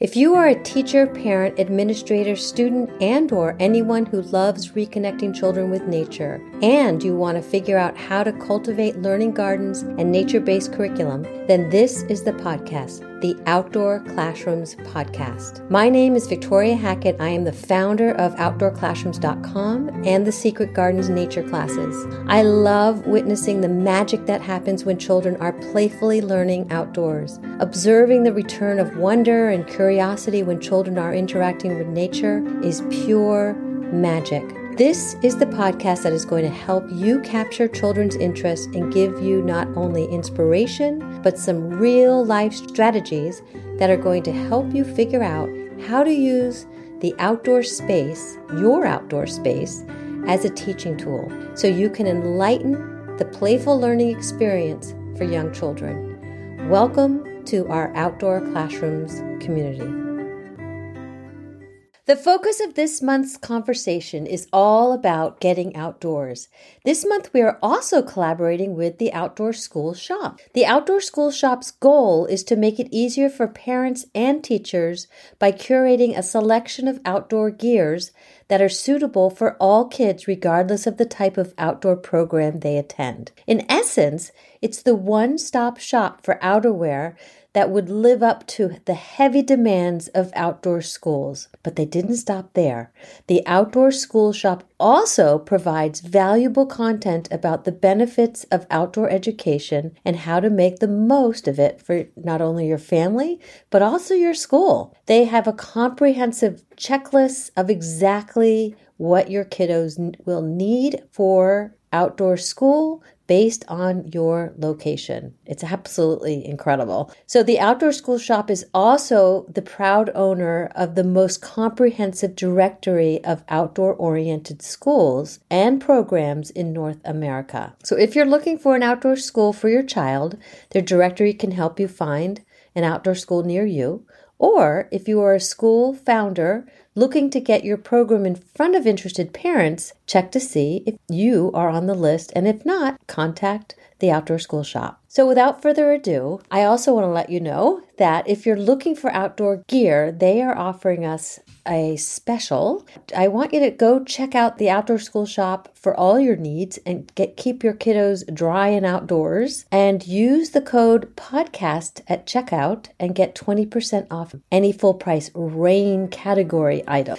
If you are a teacher, parent, administrator, student, and or anyone who loves reconnecting children with nature and you want to figure out how to cultivate learning gardens and nature-based curriculum, then this is the podcast, the Outdoor Classrooms podcast. My name is Victoria Hackett. I am the founder of outdoorclassrooms.com and the Secret Gardens nature classes. I love witnessing the magic that happens when children are playfully learning outdoors, observing the return of wonder and curiosity when children are interacting with nature is pure magic. This is the podcast that is going to help you capture children's interest and give you not only inspiration, but some real life strategies that are going to help you figure out how to use the outdoor space, your outdoor space, as a teaching tool so you can enlighten the playful learning experience for young children. Welcome to our Outdoor Classrooms community. The focus of this month's conversation is all about getting outdoors. This month, we are also collaborating with the Outdoor School Shop. The Outdoor School Shop's goal is to make it easier for parents and teachers by curating a selection of outdoor gears that are suitable for all kids, regardless of the type of outdoor program they attend. In essence, it's the one stop shop for outerwear that would live up to the heavy demands of outdoor schools. But they didn't stop there. The Outdoor School Shop also provides valuable content about the benefits of outdoor education and how to make the most of it for not only your family, but also your school. They have a comprehensive checklist of exactly what your kiddos will need for outdoor school based on your location. It's absolutely incredible. So, the Outdoor School Shop is also the proud owner of the most comprehensive directory of outdoor oriented schools and programs in North America. So, if you're looking for an outdoor school for your child, their directory can help you find an outdoor school near you. Or if you are a school founder looking to get your program in front of interested parents, check to see if you are on the list. And if not, contact the Outdoor School Shop. So, without further ado, I also want to let you know that if you're looking for outdoor gear, they are offering us a special. I want you to go check out the Outdoor School Shop for all your needs and get keep your kiddos dry and outdoors and use the code podcast at checkout and get 20% off any full price rain category item.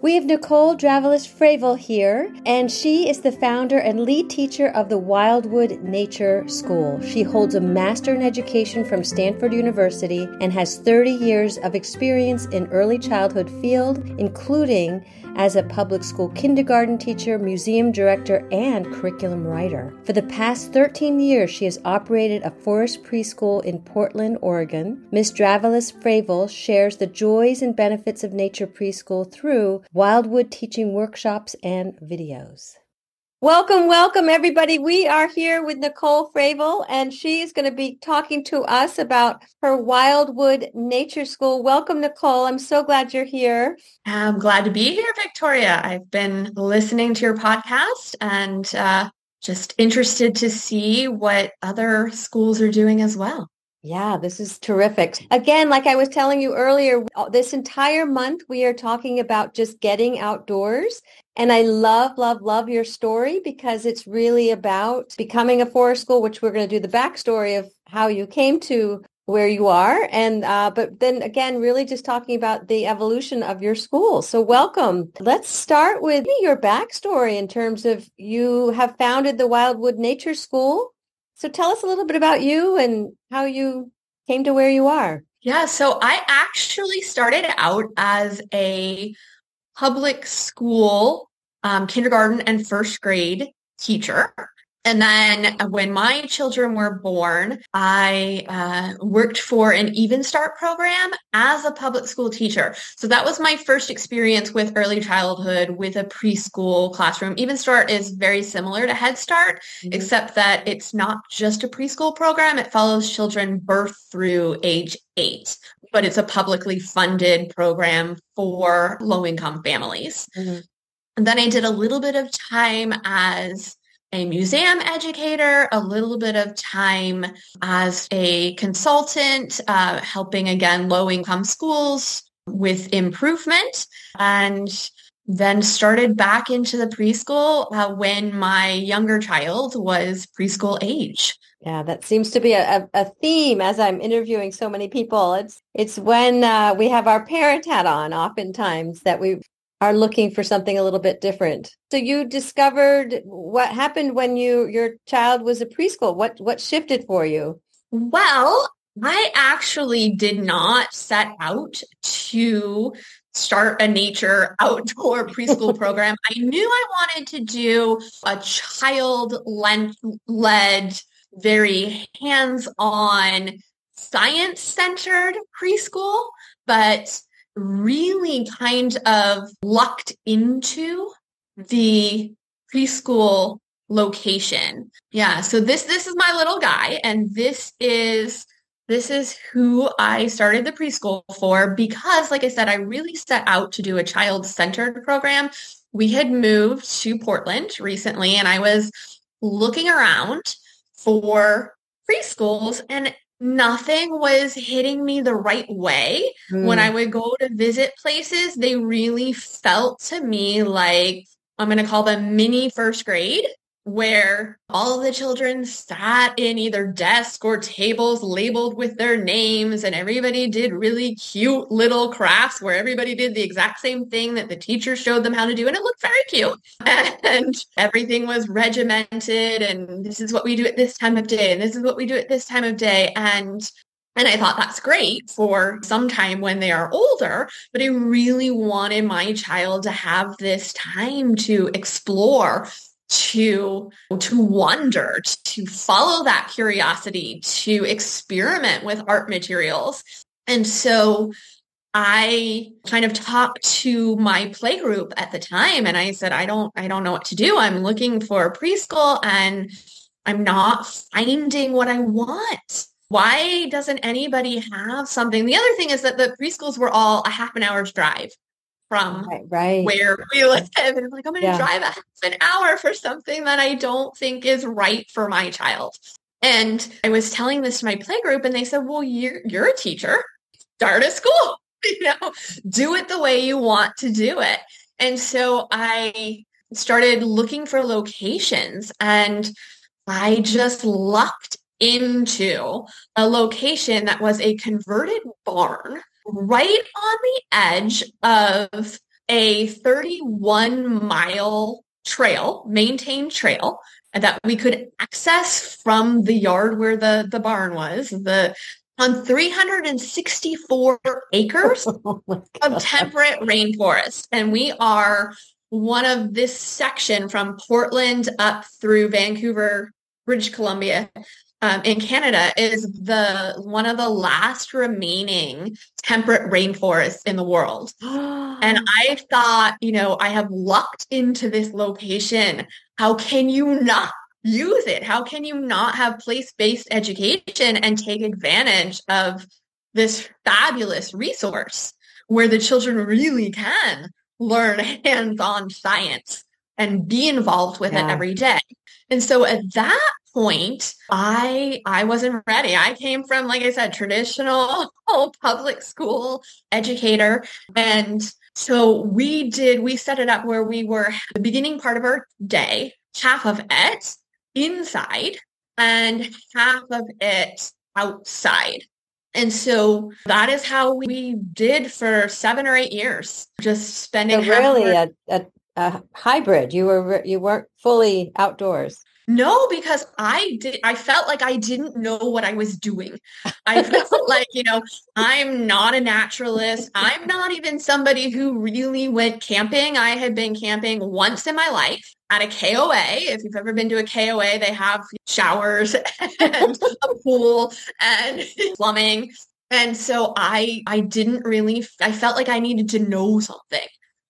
We have Nicole Dravillas Fravel here, and she is the founder and lead teacher of the Wildwood Nature School. She holds a master in education from Stanford University and has 30 years of experience in early childhood field, including as a public school kindergarten teacher, museum director, and curriculum writer. For the past 13 years, she has operated a forest preschool in Portland, Oregon. Ms. Dravillas Fravel shares the joys and benefits of nature preschool through Wildwood teaching workshops and videos. Welcome, welcome, everybody. We are here with Nicole Fravel, and she's going to be talking to us about her Wildwood Nature School. Welcome, Nicole. I'm so glad you're here. I'm glad to be here, Victoria. I've been listening to your podcast and uh, just interested to see what other schools are doing as well. Yeah, this is terrific. Again, like I was telling you earlier, this entire month we are talking about just getting outdoors. And I love, love, love your story because it's really about becoming a forest school, which we're going to do the backstory of how you came to where you are. And, uh, but then again, really just talking about the evolution of your school. So welcome. Let's start with your backstory in terms of you have founded the Wildwood Nature School so tell us a little bit about you and how you came to where you are. Yeah, so I actually started out as a public school um, kindergarten and first grade teacher. And then when my children were born, I uh, worked for an Even Start program as a public school teacher. So that was my first experience with early childhood with a preschool classroom. Even Start is very similar to Head Start, mm-hmm. except that it's not just a preschool program. It follows children birth through age eight, but it's a publicly funded program for low income families. Mm-hmm. And then I did a little bit of time as a museum educator, a little bit of time as a consultant, uh, helping again low income schools with improvement and then started back into the preschool uh, when my younger child was preschool age. Yeah, that seems to be a, a theme as I'm interviewing so many people. It's it's when uh, we have our parent hat on, oftentimes that we are looking for something a little bit different. So you discovered what happened when you your child was a preschool. What what shifted for you? Well, I actually did not set out to start a nature outdoor preschool program. I knew I wanted to do a child led, very hands on, science centered preschool, but really kind of lucked into the preschool location. Yeah, so this this is my little guy and this is this is who I started the preschool for because like I said I really set out to do a child-centered program. We had moved to Portland recently and I was looking around for preschools and nothing was hitting me the right way. Mm. When I would go to visit places, they really felt to me like I'm going to call them mini first grade where all of the children sat in either desk or tables labeled with their names and everybody did really cute little crafts where everybody did the exact same thing that the teacher showed them how to do and it looked very cute. And everything was regimented and this is what we do at this time of day and this is what we do at this time of day and and I thought that's great for some time when they are older, but I really wanted my child to have this time to explore to to wonder to follow that curiosity to experiment with art materials. And so i kind of talked to my play group at the time and i said i don't i don't know what to do. I'm looking for preschool and i'm not finding what i want. Why doesn't anybody have something? The other thing is that the preschools were all a half an hour's drive from right, right. where we live. And I'm like, I'm going to yeah. drive a half an hour for something that I don't think is right for my child. And I was telling this to my play group and they said, well, you're, you're a teacher, start a school, you know, do it the way you want to do it. And so I started looking for locations and I just lucked into a location that was a converted barn right on the edge of a 31 mile trail, maintained trail that we could access from the yard where the, the barn was, the on 364 acres oh of temperate rainforest. And we are one of this section from Portland up through Vancouver, British Columbia um, in Canada is the one of the last remaining temperate rainforests in the world. and I thought, you know, I have lucked into this location. How can you not use it? How can you not have place-based education and take advantage of this fabulous resource where the children really can learn hands-on science and be involved with yeah. it every day? And so at that point, I I wasn't ready. I came from, like I said, traditional oh, public school educator. And so we did, we set it up where we were the beginning part of our day, half of it inside and half of it outside. And so that is how we did for seven or eight years, just spending. So really, a, a, a hybrid. You were you weren't fully outdoors. No, because I did I felt like I didn't know what I was doing. I felt like, you know, I'm not a naturalist. I'm not even somebody who really went camping. I had been camping once in my life at a KOA. If you've ever been to a KOA, they have showers and a pool and plumbing. And so I I didn't really I felt like I needed to know something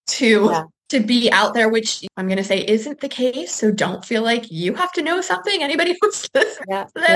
to yeah to be out there, which I'm going to say isn't the case. So don't feel like you have to know something. Anybody who's listening yeah, to this,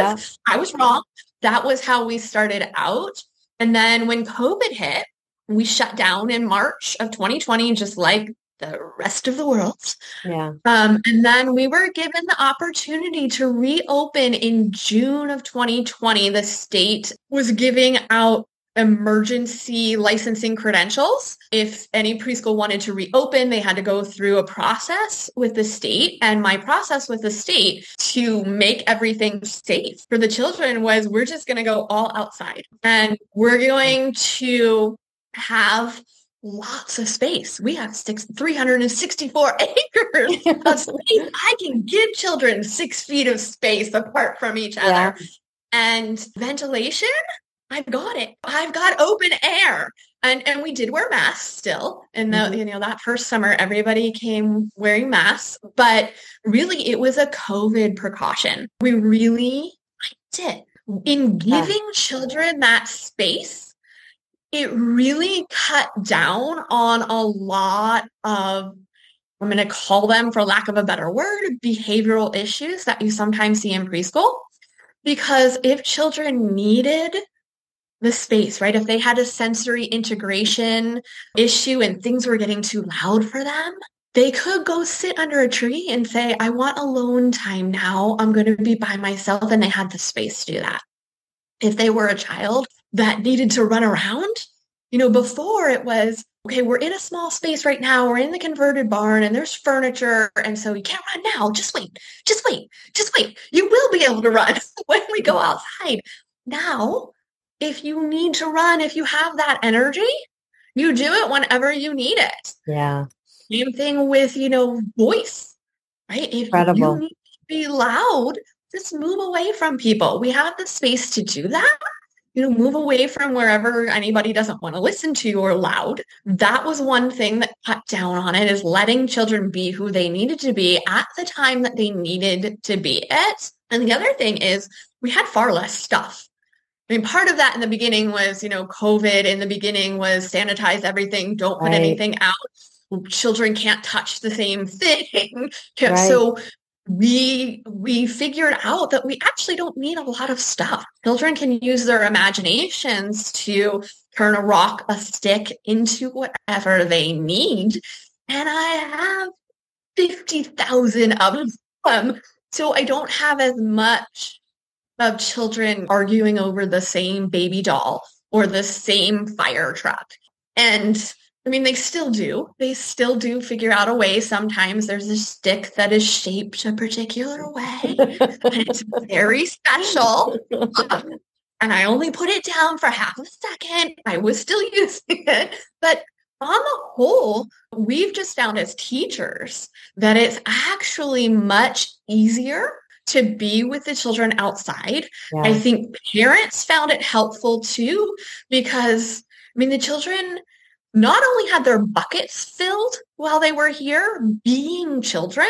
yeah. I was wrong. That was how we started out. And then when COVID hit, we shut down in March of 2020, just like the rest of the world. Yeah. Um, and then we were given the opportunity to reopen in June of 2020. The state was giving out emergency licensing credentials. If any preschool wanted to reopen, they had to go through a process with the state. And my process with the state to make everything safe for the children was we're just going to go all outside and we're going to have lots of space. We have six, 364 acres of space. I can give children six feet of space apart from each other. Yeah. And ventilation, I've got it. I've got open air. And and we did wear masks still. And the, mm-hmm. you know, that first summer everybody came wearing masks, but really it was a COVID precaution. We really liked it. In giving children that space, it really cut down on a lot of I'm going to call them, for lack of a better word, behavioral issues that you sometimes see in preschool. Because if children needed the space, right? If they had a sensory integration issue and things were getting too loud for them, they could go sit under a tree and say, I want alone time now. I'm going to be by myself. And they had the space to do that. If they were a child that needed to run around, you know, before it was, okay, we're in a small space right now. We're in the converted barn and there's furniture. And so you can't run now. Just wait, just wait, just wait. You will be able to run when we go outside. Now if you need to run, if you have that energy, you do it whenever you need it. Yeah. Same thing with, you know, voice, right? If Incredible. you need to be loud, just move away from people. We have the space to do that. You know, move away from wherever anybody doesn't want to listen to you or loud. That was one thing that cut down on it is letting children be who they needed to be at the time that they needed to be it. And the other thing is we had far less stuff. I mean, part of that in the beginning was, you know, COVID in the beginning was sanitize everything, don't put right. anything out. Children can't touch the same thing. right. So we we figured out that we actually don't need a lot of stuff. Children can use their imaginations to turn a rock, a stick into whatever they need. And I have 50,000 of them. So I don't have as much of children arguing over the same baby doll or the same fire truck. And I mean, they still do. They still do figure out a way. Sometimes there's a stick that is shaped a particular way, and it's very special. Um, and I only put it down for half a second. I was still using it. But on the whole, we've just found as teachers that it's actually much easier to be with the children outside. Yeah. I think parents found it helpful too, because I mean, the children not only had their buckets filled while they were here, being children,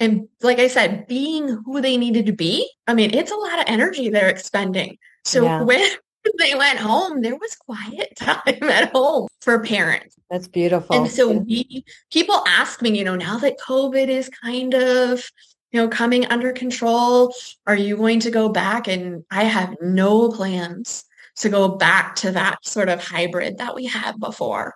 and like I said, being who they needed to be. I mean, it's a lot of energy they're expending. So yeah. when they went home, there was quiet time at home for parents. That's beautiful. And so we, people ask me, you know, now that COVID is kind of you know, coming under control? Are you going to go back? And I have no plans to go back to that sort of hybrid that we had before.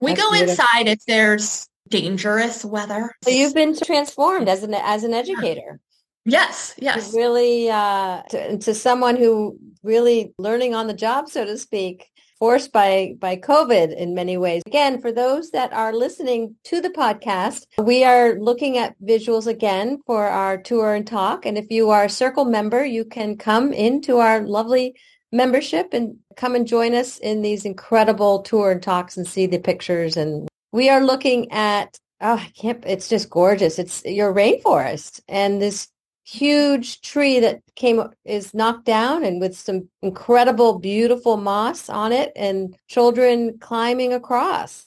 We That's go beautiful. inside if there's dangerous weather. So you've been transformed as an as an educator. Yes, yes. Really, uh, to, to someone who really learning on the job, so to speak forced by by COVID in many ways. Again, for those that are listening to the podcast, we are looking at visuals again for our tour and talk. And if you are a Circle member, you can come into our lovely membership and come and join us in these incredible tour and talks and see the pictures. And we are looking at oh, I can't. It's just gorgeous. It's your rainforest and this huge tree that came is knocked down and with some incredible beautiful moss on it and children climbing across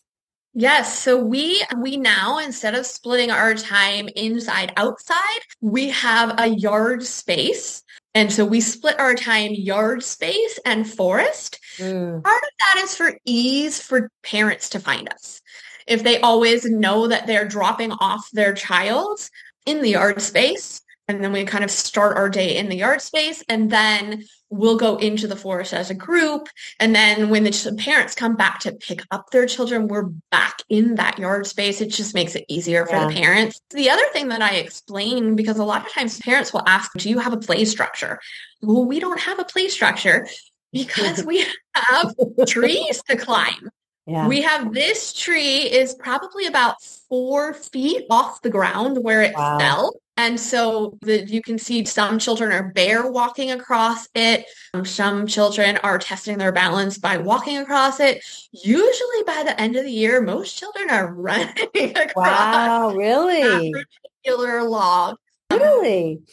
Yes. So we, we now, instead of splitting our time inside outside, we have a yard space. And so we split our time yard space and forest. Mm. Part of that is for ease for parents to find us. If they always know that they're dropping off their child in the yard space, and then we kind of start our day in the yard space and then we'll go into the forest as a group. And then when the parents come back to pick up their children we're back in that yard space. It just makes it easier for yeah. the parents. The other thing that i explain because a lot of times parents will ask do you have a play structure? Well we don't have a play structure because we have trees to climb yeah. We have this tree is probably about four feet off the ground where it wow. fell. And so the, you can see some children are bear walking across it. Um, some children are testing their balance by walking across it. Usually by the end of the year, most children are running across. Wow, really? particular log. Really? Um,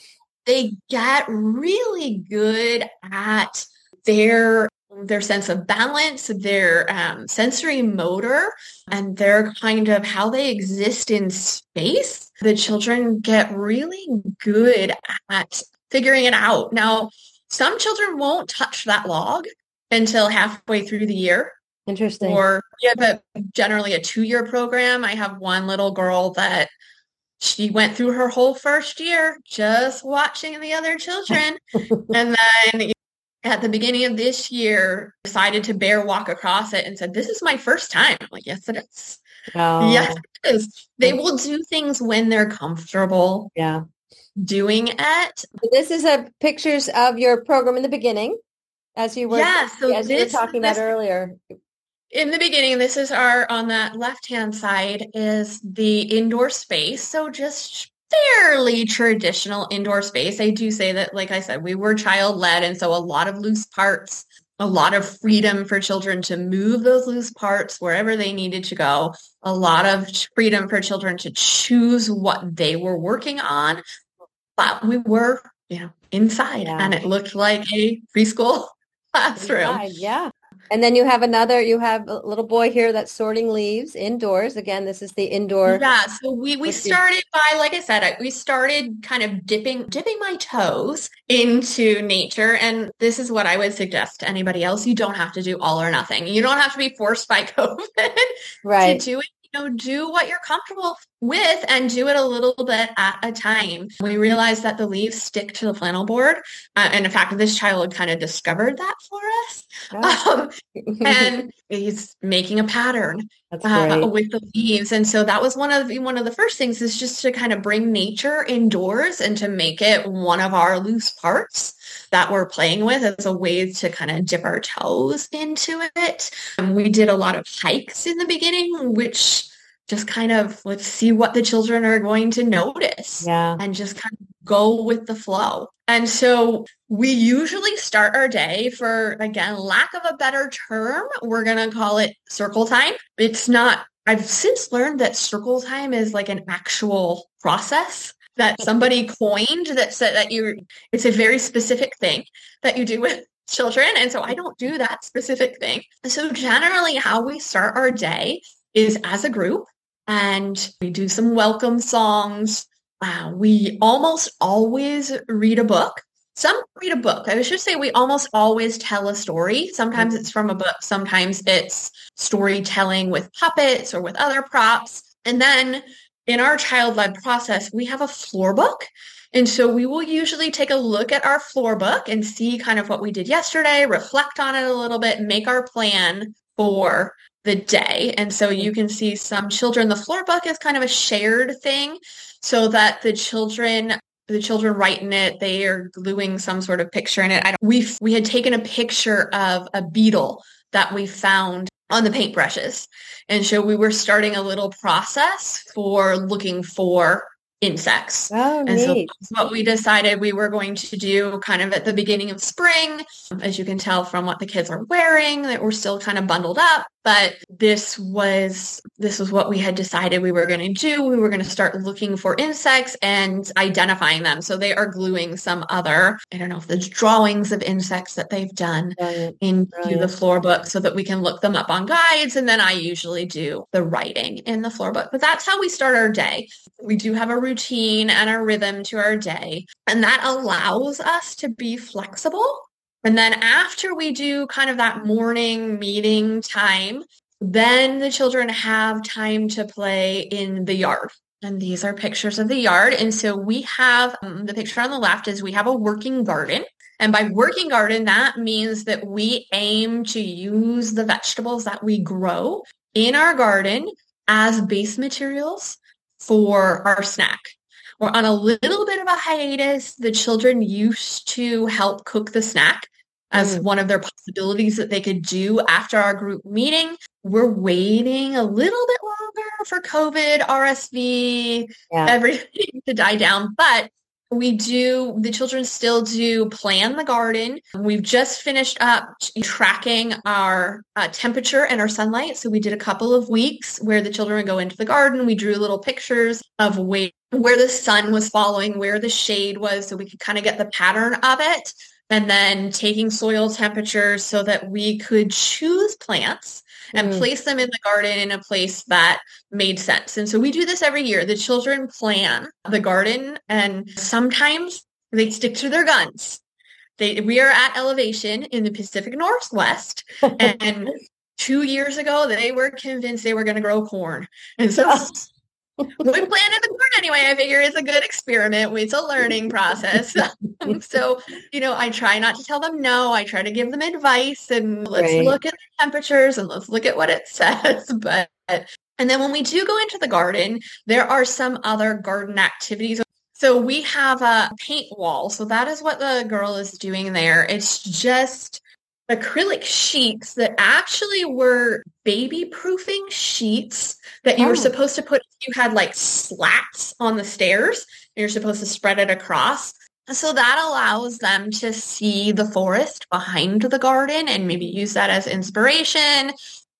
they get really good at their their sense of balance, their um, sensory motor, and their kind of how they exist in space. The children get really good at figuring it out. Now, some children won't touch that log until halfway through the year. Interesting. Or yeah, but generally a two year program. I have one little girl that she went through her whole first year just watching the other children. and then at the beginning of this year decided to bear walk across it and said, This is my first time. I'm like, yes, it is. Oh. Yes, it is. They will do things when they're comfortable. Yeah. Doing it. This is a pictures of your program in the beginning, as you were yeah, so as this, you were talking this, about earlier. In the beginning, this is our on that left hand side is the indoor space. So just fairly traditional indoor space. I do say that, like I said, we were child led. And so a lot of loose parts, a lot of freedom for children to move those loose parts wherever they needed to go, a lot of freedom for children to choose what they were working on. But we were, you know, inside yeah. and it looked like a preschool classroom. Yeah. And then you have another, you have a little boy here that's sorting leaves indoors. Again, this is the indoor. Yeah. So we, we started by, like I said, we started kind of dipping, dipping my toes into nature. And this is what I would suggest to anybody else. You don't have to do all or nothing. You don't have to be forced by COVID right. to do it you know, do what you're comfortable with and do it a little bit at a time. We realized that the leaves stick to the flannel board. Uh, and in fact, this child kind of discovered that for us. Um, and he's making a pattern uh, with the leaves. And so that was one of the, one of the first things is just to kind of bring nature indoors and to make it one of our loose parts that we're playing with as a way to kind of dip our toes into it. And we did a lot of hikes in the beginning, which just kind of let's see what the children are going to notice yeah. and just kind of go with the flow. And so we usually start our day for, again, lack of a better term, we're going to call it circle time. It's not, I've since learned that circle time is like an actual process that somebody coined that said that you it's a very specific thing that you do with children. And so i don't do that specific thing. So generally how we start our day is as a group and we do some welcome songs. Uh, we almost always read a book. Some read a book. I should say we almost always tell a story. Sometimes it's from a book. Sometimes it's storytelling with puppets or with other props. And then in our child led process, we have a floor book. And so we will usually take a look at our floor book and see kind of what we did yesterday, reflect on it a little bit, make our plan for the day. And so you can see some children, the floor book is kind of a shared thing so that the children the children write in it they are gluing some sort of picture in it I don't, we we had taken a picture of a beetle that we found on the paintbrushes. And so we were starting a little process for looking for insects. Oh, and neat. so what we decided we were going to do kind of at the beginning of spring. Um, as you can tell from what the kids are wearing, that we're still kind of bundled up. But this was this was what we had decided we were going to do. We were going to start looking for insects and identifying them. So they are gluing some other, I don't know if there's drawings of insects that they've done Brilliant. into Brilliant. the floor book so that we can look them up on guides. And then I usually do the writing in the floor book. But that's how we start our day. We do have a routine and a rhythm to our day. And that allows us to be flexible and then after we do kind of that morning meeting time, then the children have time to play in the yard. And these are pictures of the yard. And so we have um, the picture on the left is we have a working garden. And by working garden, that means that we aim to use the vegetables that we grow in our garden as base materials for our snack. We're on a little bit of a hiatus. The children used to help cook the snack as mm. one of their possibilities that they could do after our group meeting. We're waiting a little bit longer for COVID, RSV, yeah. everything to die down. But we do, the children still do plan the garden. We've just finished up tracking our uh, temperature and our sunlight. So we did a couple of weeks where the children would go into the garden. We drew little pictures of where, where the sun was following, where the shade was, so we could kind of get the pattern of it. And then taking soil temperatures so that we could choose plants and mm. place them in the garden in a place that made sense. And so we do this every year. The children plan the garden and sometimes they stick to their guns. They, we are at elevation in the Pacific Northwest and two years ago they were convinced they were going to grow corn. And so we planted the corn anyway. I figure it's a good experiment. It's a learning process. so, you know, I try not to tell them no. I try to give them advice and let's right. look at the temperatures and let's look at what it says. But and then when we do go into the garden, there are some other garden activities. So we have a paint wall. So that is what the girl is doing there. It's just acrylic sheets that actually were baby proofing sheets that you oh. were supposed to put you had like slats on the stairs and you're supposed to spread it across so that allows them to see the forest behind the garden and maybe use that as inspiration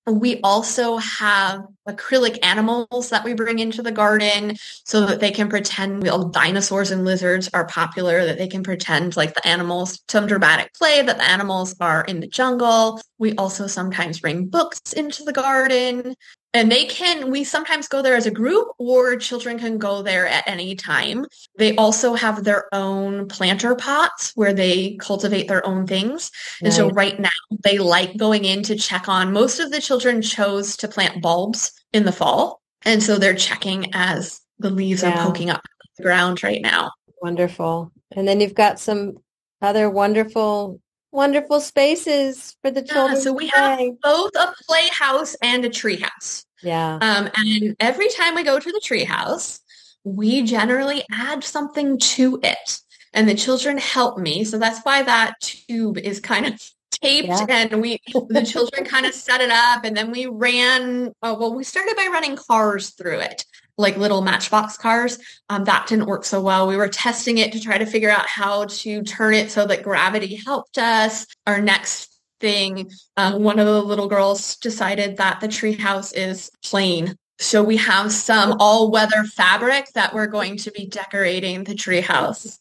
we also have acrylic animals that we bring into the garden so that they can pretend well, dinosaurs and lizards are popular, that they can pretend like the animals, some dramatic play that the animals are in the jungle. We also sometimes bring books into the garden and they can we sometimes go there as a group or children can go there at any time. They also have their own planter pots where they cultivate their own things. And so right. now they like going in to check on most of the children chose to plant bulbs in the fall. And so they're checking as the leaves yeah. are poking up the ground right now. Wonderful. And then you've got some other wonderful wonderful spaces for the children. Yeah, so we have both a playhouse and a treehouse. Yeah. Um, and every time we go to the treehouse, we generally add something to it. And the children help me. So that's why that tube is kind of taped yeah. and we the children kind of set it up and then we ran uh, well we started by running cars through it like little matchbox cars. Um, that didn't work so well. We were testing it to try to figure out how to turn it so that gravity helped us. Our next thing, um, one of the little girls decided that the treehouse is plain. So we have some all-weather fabric that we're going to be decorating the treehouse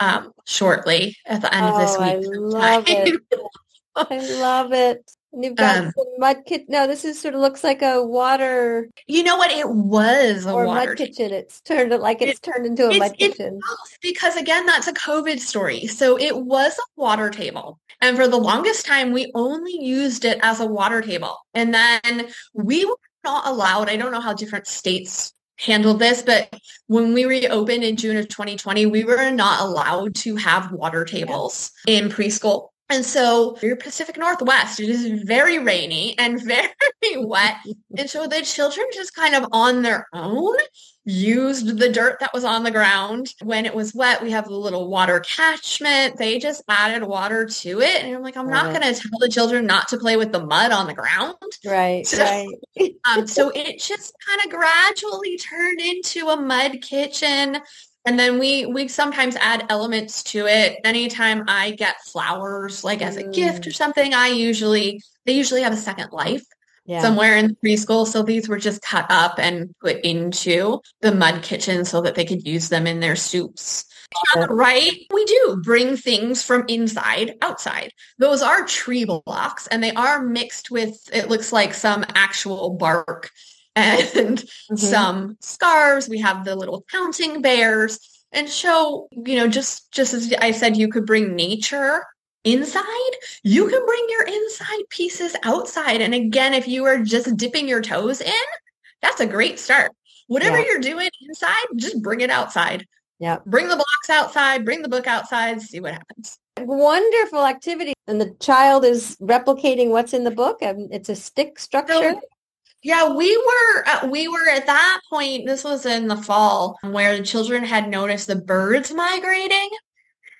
um, shortly at the end oh, of this week. I love it. I love it. And you've got um, some mud kitchen. No, this is sort of looks like a water. You know what? It was a or mud kitchen. It's turned like it's it, turned into a mud kitchen. Because again, that's a COVID story. So it was a water table, and for the longest time, we only used it as a water table. And then we were not allowed. I don't know how different states handled this, but when we reopened in June of 2020, we were not allowed to have water tables in preschool. And so your Pacific Northwest, it is very rainy and very wet. and so the children just kind of on their own used the dirt that was on the ground. When it was wet, we have a little water catchment. They just added water to it. And I'm like, I'm right. not going to tell the children not to play with the mud on the ground. Right, so, right. um, so it just kind of gradually turned into a mud kitchen and then we we sometimes add elements to it. Anytime I get flowers, like as a mm. gift or mm. something, I usually they usually have a second life yeah. somewhere in preschool. So these were just cut up and put into the mud kitchen so that they could use them in their soups. Right? We do bring things from inside outside. Those are tree blocks and they are mixed with, it looks like some actual bark and mm-hmm. some scarves. We have the little counting bears and show, you know, just, just as I said, you could bring nature inside, you can bring your inside pieces outside. And again, if you are just dipping your toes in, that's a great start. Whatever Yeah. you're doing inside, just bring it outside. Yeah. Bring the blocks outside, bring the book outside, see what happens. Wonderful activity. And the child is replicating what's in the book. And it's a stick structure. Yeah, we were uh, we were at that point. This was in the fall where the children had noticed the birds migrating.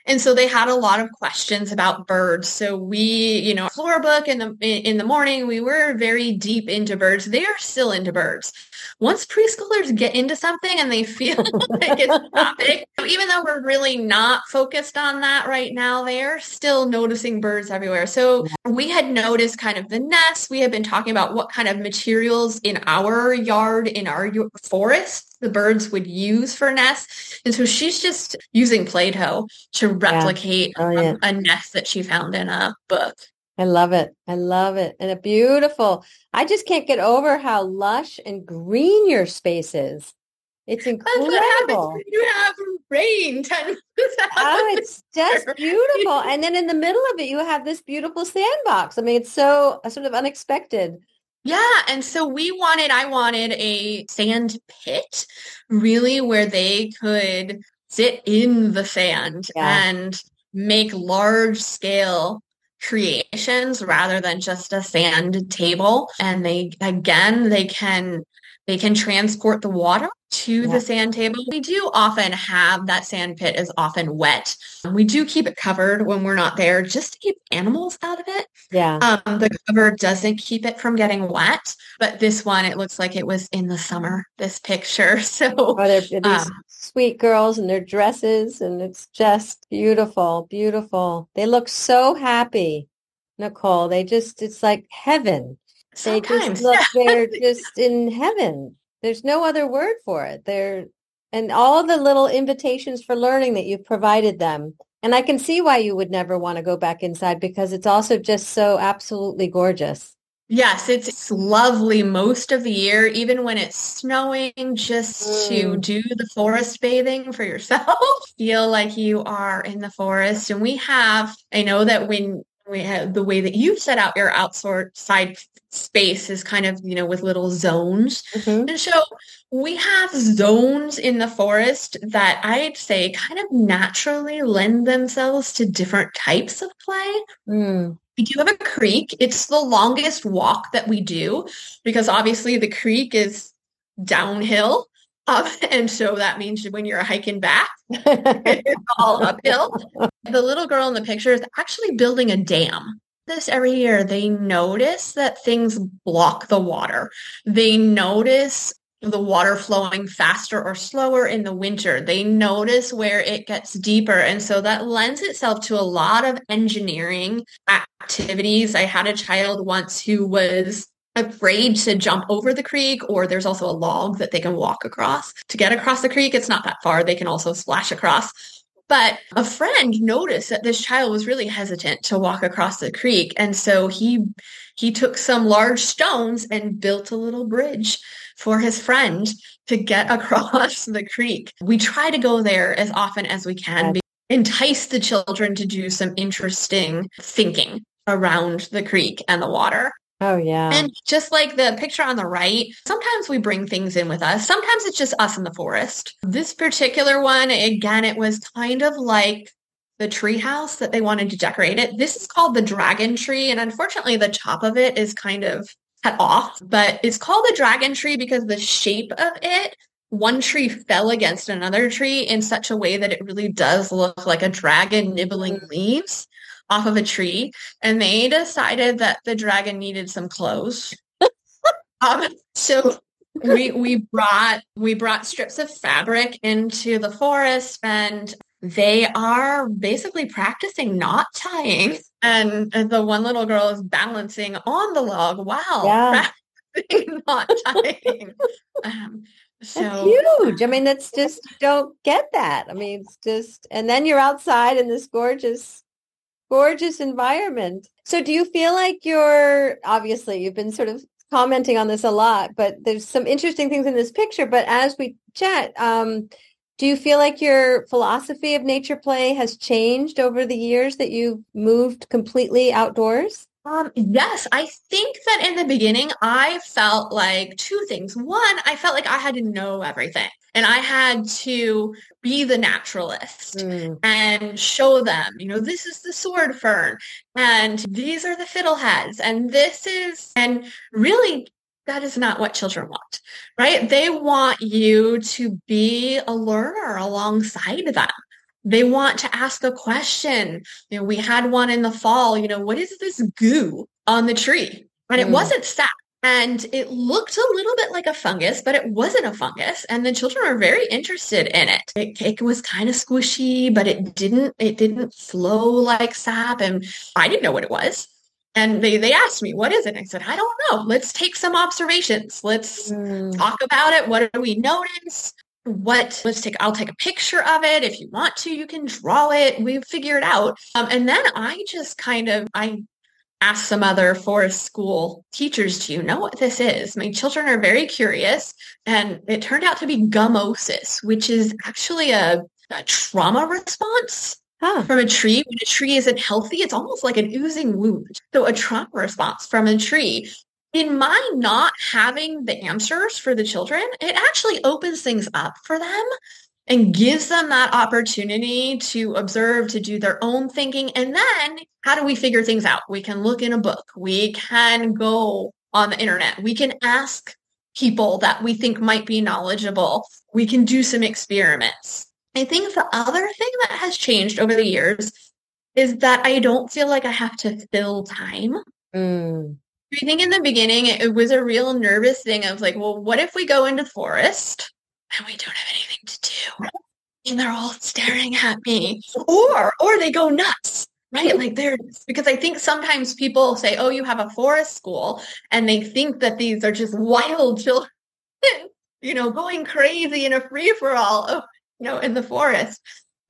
And so they had a lot of questions about birds. So we, you know, floor book in the in the morning, we were very deep into birds. They are still into birds. Once preschoolers get into something and they feel like it's a topic, even though we're really not focused on that right now, they are still noticing birds everywhere. So we had noticed kind of the nests. We had been talking about what kind of materials in our yard, in our forest, the birds would use for nests. And so she's just using Play-Doh to replicate Oh, yeah. um, a nest that she found in a book. I love it. I love it. And a beautiful. I just can't get over how lush and green your space is. It's That's what happens incredible. when you have rain Oh, it's just beautiful. And then in the middle of it, you have this beautiful sandbox. I mean, it's so uh, sort of unexpected. Yeah, and so we wanted, I wanted a sand pit, really, where they could sit in the sand Yeah. and make large scale creations rather than just a sand table. And they, again, they can, they can transport the water to Yeah. the sand table. We do often have that sand pit is often wet. We do keep it covered when we're not there just to keep animals out of it. Yeah. Um, the cover doesn't keep it from getting wet, but this one, it looks like it was in the summer, this picture. So, Oh, they're, these um, sweet girls in their dresses, and it's just beautiful, beautiful. They look so happy, Nicole. They just, it's like heaven. They sometimes, just look, they're just in heaven. There's no other word for it. They're, and all the little invitations for learning that you've provided them. And I can see why you would never want to go back inside because it's also just so absolutely gorgeous. Yes, it's, lovely most of the year, even when it's snowing, just to Mm. do the forest bathing for yourself. Feel like you are in the forest. And we have, I know that when the way that you've set out your outside space is kind of, you know, with little zones. Mhm. And so we have zones in the forest that I'd say kind of naturally lend themselves to different types of play. Mm. We do have a creek. It's the longest walk that we do because obviously the creek is downhill. Um, and so that means when you're hiking back, it's all uphill. The little girl in the picture is actually building a dam. This every year, they notice that things block the water. They notice the water flowing faster or slower in the winter. They notice where it gets deeper. And so that lends itself to a lot of engineering activities. I had a child once who was afraid to jump over the creek, or there's also a log that they can walk across. To get across the creek, it's not that far. They can also splash across. But a friend noticed that this child was really hesitant to walk across the creek. And so he he took some large stones and built a little bridge for his friend to get across the creek. We try to go there as often as we can, entice the children to do some interesting thinking around the creek and the water. Oh, yeah. And just like the picture on the right, sometimes we bring things in with us. Sometimes it's just us in the forest. This particular one, again, it was kind of like the tree house that they wanted to decorate it. This is called the dragon tree. And unfortunately, the top of it is kind of cut off, but it's called the dragon tree because the shape of it, one tree fell against another tree in such a way that it really does look like a dragon nibbling leaves off of a tree and they decided that the dragon needed some clothes. um, so we we brought we brought strips of fabric into the forest and they are basically practicing knot tying and, and the one little girl is balancing on the log while Yeah. practicing knot tying. Um, That's so huge. I mean, that's just don't get that. I mean, it's just, and then you're outside in this gorgeous, gorgeous environment. So, do you feel like you're obviously you've been sort of commenting on this a lot, but there's some interesting things in this picture. But as we chat, um, do you feel like your philosophy of nature play has changed over the years that you've moved completely outdoors? Um, yes, I think that in the beginning, I felt like two things. One, I felt like I had to know everything and I had to be the naturalist mm. and show them, you know, this is the sword fern and these are the fiddleheads and this is, and really that is not what children want, right? They want you to be a learner alongside them. They want to ask a question. You know, we had one in the fall, you know, what is this goo on the tree? And it mm. wasn't sap. And it looked a little bit like a fungus, but it wasn't a fungus. And the children were very interested in it. It, it was kind of squishy, but it didn't, it didn't flow like sap. And I didn't know what it was. And they, they asked me, what is it? And I said, I don't know. Let's take some observations. Let's mm. talk about it. What do we notice? What, let's take, I'll take a picture of it. If you want to, you can draw it. We figure it out. Um, and then I just kind of, I asked some other forest school teachers, do you know what this is? My children are very curious. And it turned out to be gummosis, which is actually a, a trauma response Huh. from a tree. When a tree isn't healthy, it's almost like an oozing wound. So a trauma response from a tree. In my not having the answers for the children, it actually opens things up for them and gives them that opportunity to observe, to do their own thinking. And then how do we figure things out? We can look in a book. We can go on the internet. We can ask people that we think might be knowledgeable. We can do some experiments. I think the other thing that has changed over the years is that I don't feel like I have to fill time. Mm. I think in the beginning it was a real nervous thing of like, well, what if we go into the forest and we don't have anything to do? And they're all staring at me. Or or they go nuts. Right. Like they're because I think sometimes people say, Oh, you have a forest school, and they think that these are just wild children, you know, going crazy in a free for all. Oh, you know, in the forest.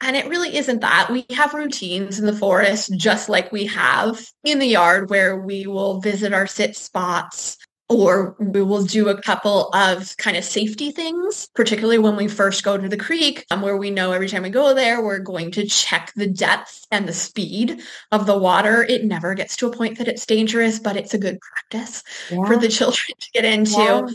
And it really isn't that. We have routines in the forest, just like we have in the yard, where we will visit our sit spots or we will do a couple of kind of safety things, particularly when we first go to the creek, um, where we know every time we go there, we're going to check the depth and the speed of the water. It never gets to a point that it's dangerous, but it's a good practice yeah. for the children to get into. Yeah.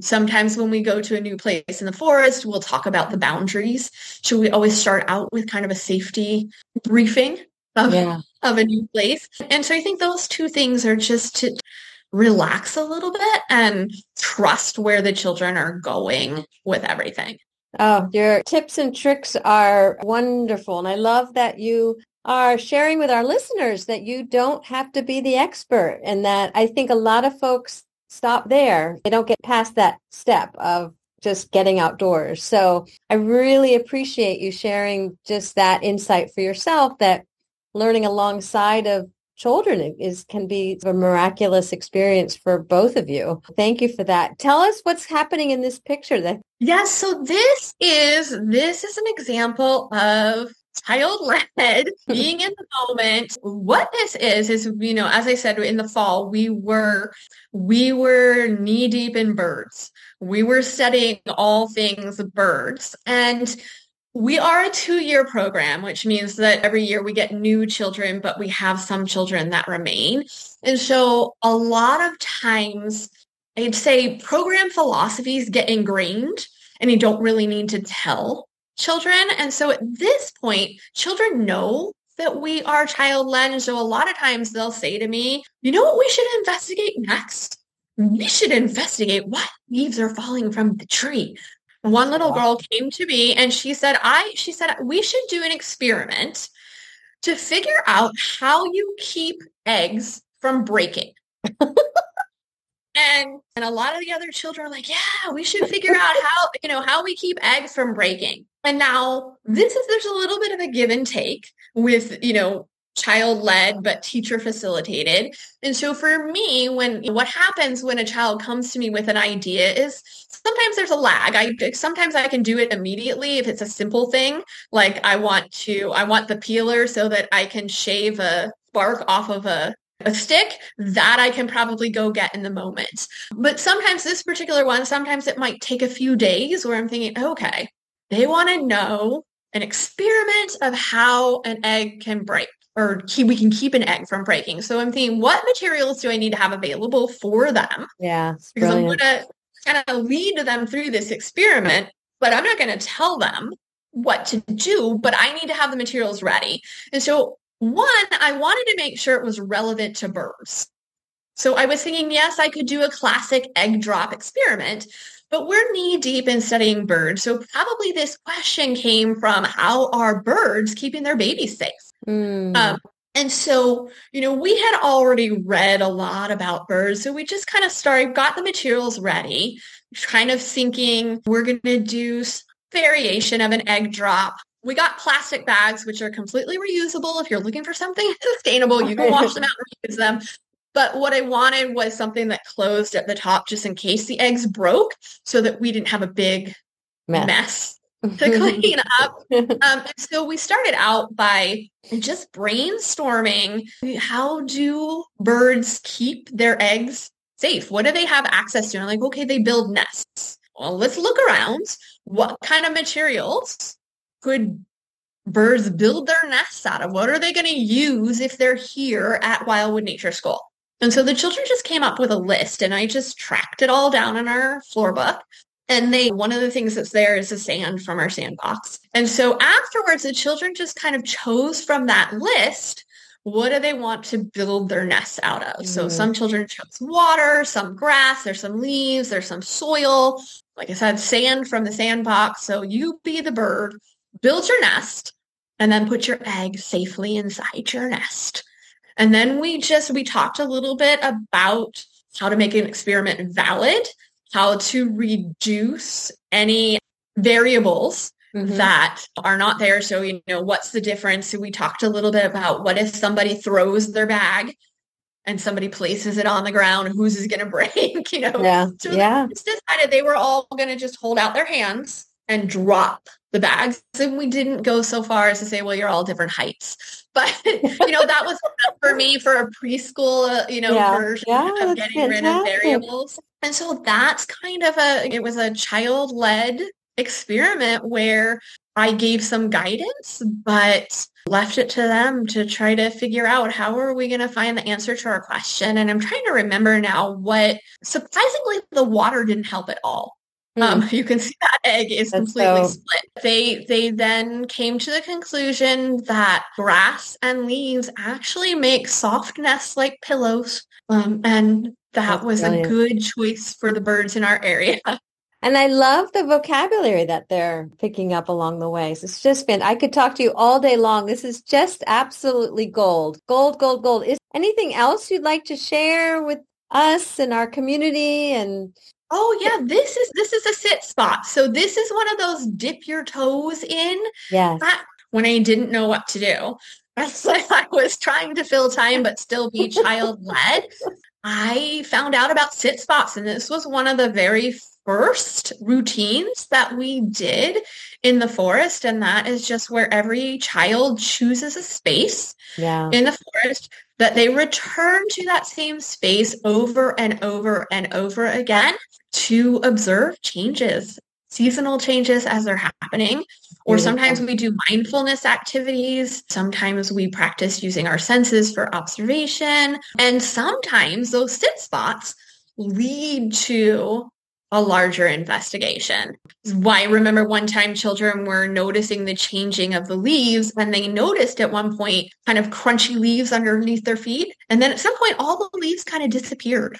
Sometimes when we go to a new place in the forest, we'll talk about the boundaries. Should we always start out with kind of a safety briefing of, yeah. of a new place. And so I think those two things are just to relax a little bit and trust where the children are going with everything. Oh, your tips and tricks are wonderful. And I love that you are sharing with our listeners that you don't have to be the expert and that I think a lot of folks stop there. They don't get past that step of just getting outdoors. So I really appreciate you sharing just that insight for yourself that learning alongside of children is can be a miraculous experience for both of you. Thank you for that. Tell us what's happening in this picture that Yes, so this is this is an example of child led, being in the moment. What this is, is, you know, as I said in the fall, we were, we were knee deep in birds. We were studying all things birds and we are a two year program, which means that every year we get new children, but we have some children that remain. And so a lot of times I'd say program philosophies get ingrained and you don't really need to tell children. And so at this point, children know that we are child led. And so a lot of times they'll say to me, you know what we should investigate next? We should investigate what leaves are falling from the tree. One little girl came to me and she said, I, she said, we should do an experiment to figure out how you keep eggs from breaking. and and a lot of the other children are like yeah we should figure out how you know how we keep eggs from breaking. And now this is there's a little bit of a give and take with you know child led but teacher facilitated and so for me when what happens when a child comes to me with an idea is sometimes there's a lag. I sometimes i can do it immediately if it's a simple thing like i want to i want the peeler so that i can shave a bark off of a a stick that I can probably go get in the moment. But sometimes this particular one, sometimes it might take a few days where I'm thinking, okay, they want to know an experiment of how an egg can break. or keep, we can keep an egg from breaking. So I'm thinking, what materials do I need to have available for them? Yeah. Because I'm going to kind of lead them through this experiment, but I'm not going to tell them what to do, but I need to have the materials ready. And so one, I wanted to make sure it was relevant to birds. So I was thinking, yes, I could do a classic egg drop experiment, but we're knee deep in studying birds. So probably this question came from how are birds keeping their babies safe? Mm. Um, and so, you know, we had already read a lot about birds. So we just kind of started, got the materials ready, kind of thinking we're going to do variation of an egg drop. We got plastic bags, which are completely reusable. If you're looking for something sustainable, you can wash them out and reuse them. But what I wanted was something that closed at the top just in case the eggs broke so that we didn't have a big mess, mess to clean up. Um, so we started out by just brainstorming how do birds keep their eggs safe? What do they have access to? And like, okay, they build nests. Well, let's look around. What kind of materials could birds build their nests out of? What are they going to use if they're here at Wildwood Nature School? And so the children just came up with a list and I just tracked it all down in our floor book. And they, one of the things that's there is the sand from our sandbox. And so afterwards, the children just kind of chose from that list what do they want to build their nests out of? Mm. So some children chose water, some grass, there's some leaves, there's some soil. Like I said, sand from the sandbox. So you be the bird, build your nest, and then put your egg safely inside your nest. And then we just, we talked a little bit about how to make an experiment valid how to reduce any variables mm-hmm. that are not there. So, you know, what's the difference? So we talked a little bit about what if somebody throws their bag and somebody places it on the ground, whose is going to break, you know? Yeah. So yeah. decided they were all going to just hold out their hands and drop the bags. And we didn't go so far as to say, well, you're all different heights. But, you know, that was for me for a preschool, uh, you know, yeah. version yeah, of getting rid of variables. And so that's kind of a, it was a child led experiment where I gave some guidance, but left it to them to try to figure out how are we going to find the answer to our question. And I'm trying to remember now what surprisingly the water didn't help at all. Mm. Um, you can see that egg is That's completely so... split. They they then came to the conclusion that grass and leaves actually make soft nests like pillows. Um, and that That's was brilliant. a good choice for the birds in our area. And I love the vocabulary that they're picking up along the way. So it's just been, I could talk to you all day long. This is just absolutely gold, gold, gold, gold. Is anything else you'd like to share with us and our community and Oh yeah, this is this is a sit spot. So this is one of those dip your toes in. Yeah. When I didn't know what to do. I was trying to fill time but still be child led. I found out about sit spots, and this was one of the very first routines that we did in the forest. And that is just where every child chooses a space yeah. in the forest that they return to that same space over and over and over again to observe changes, seasonal changes as they're happening. Or mm-hmm. sometimes we do mindfulness activities. Sometimes we practice using our senses for observation. And sometimes those sit spots lead to a larger investigation. Why remember one time children were noticing the changing of the leaves and they noticed at one point kind of crunchy leaves underneath their feet. And then at some point, all the leaves kind of disappeared.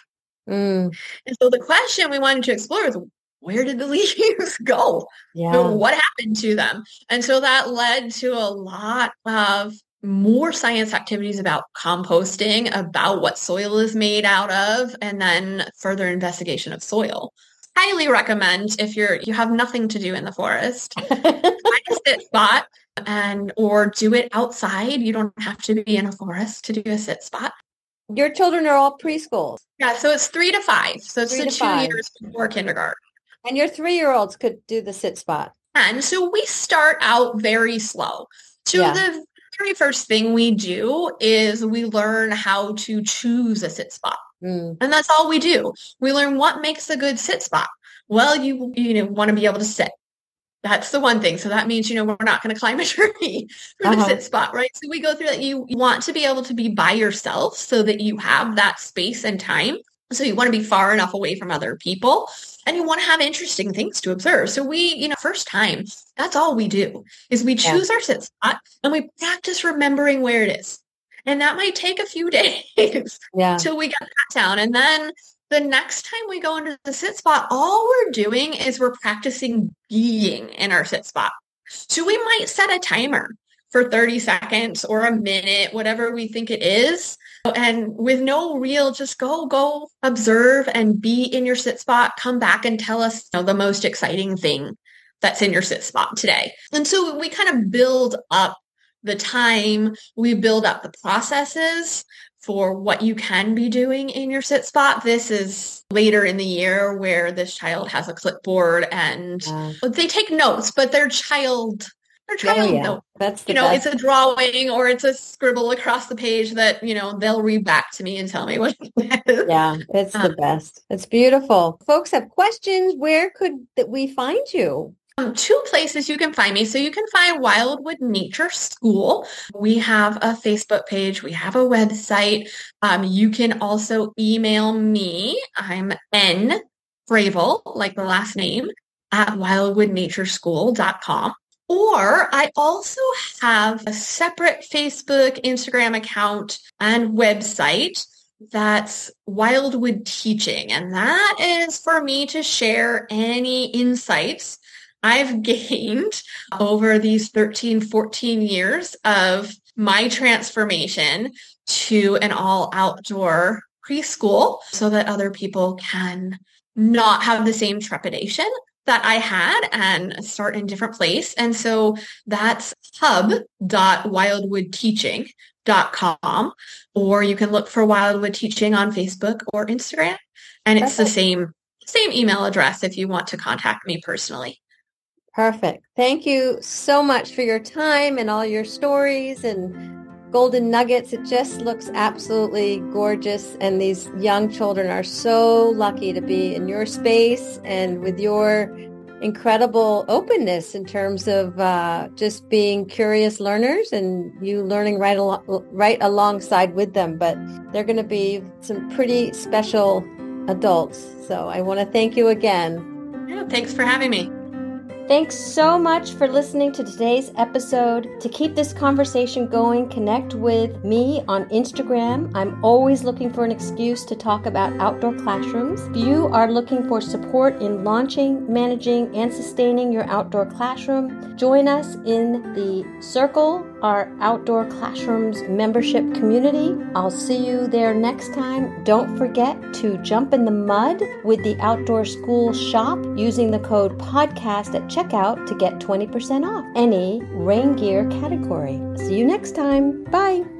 Mm. And so the question we wanted to explore is where did the leaves go? Yeah. what happened to them? And so that led to a lot of more science activities about composting, about what soil is made out of, and then further investigation of soil. Highly recommend if you're you have nothing to do in the forest, find a sit spot and or do it outside. You don't have to be in a forest to do a sit spot. Your children are all preschools. Yeah, so it's three to five. So it's three the two five. years before kindergarten. And your three year olds could do the sit spot. And so we start out very slow. So yeah. the very first thing we do is we learn how to choose a sit spot. Mm. And that's all we do. We learn what makes a good sit spot. Well, you you know want to be able to sit. That's the one thing. So that means, you know, we're not going to climb a tree for uh-huh. the sit spot, right? So we go through that. You want to be able to be by yourself so that you have that space and time. So you want to be far enough away from other people and you want to have interesting things to observe. So we, you know, first time, that's all we do is we choose yeah. our sit spot and we practice remembering where it is. And that might take a few days yeah. till we get that down. And then the next time we go into the sit spot, all we're doing is we're practicing being in our sit spot. So we might set a timer for 30 seconds or a minute, whatever we think it is. And with no real, just go, go observe and be in your sit spot. Come back and tell us you know, the most exciting thing that's in your sit spot today. And so we kind of build up the time, we build up the processes for what you can be doing in your sit spot. This is later in the year where this child has a clipboard and uh, they take notes, but their child their child oh, yeah. note. That's you know, best. it's a drawing or it's a scribble across the page that, you know, they'll read back to me and tell me what it is. Yeah, it's um, the best. It's beautiful. Folks have questions. Where could we find you? Um, two places you can find me. So you can find Wildwood Nature School. We have a Facebook page. We have a website. Um, you can also email me. I'm N Fravel, like the last name, at wildwoodnatureschool.com. Or I also have a separate Facebook, Instagram account, and website that's Wildwood Teaching. And that is for me to share any insights I've gained over these 13, 14 years of my transformation to an all outdoor preschool so that other people can not have the same trepidation that I had and start in a different place. And so that's hub.wildwoodteaching.com, or you can look for Wildwood Teaching on Facebook or Instagram. And it's Perfect. the same, same email address if you want to contact me personally. Perfect. Thank you so much for your time and all your stories and golden nuggets. It just looks absolutely gorgeous. And these young children are so lucky to be in your space and with your incredible openness in terms of uh, just being curious learners and you learning right, al- right alongside with them. But they're going to be some pretty special adults. So I want to thank you again. Yeah, thanks for having me. Thanks so much for listening to today's episode. To keep this conversation going, connect with me on Instagram. I'm always looking for an excuse to talk about outdoor classrooms. If you are looking for support in launching, managing, and sustaining your outdoor classroom, join us in the Circle, our outdoor classrooms membership community. I'll see you there next time. Don't forget to jump in the mud with the Outdoor School Shop using the code podcast at checkout to get 20% off any rain gear category. See you next time. Bye.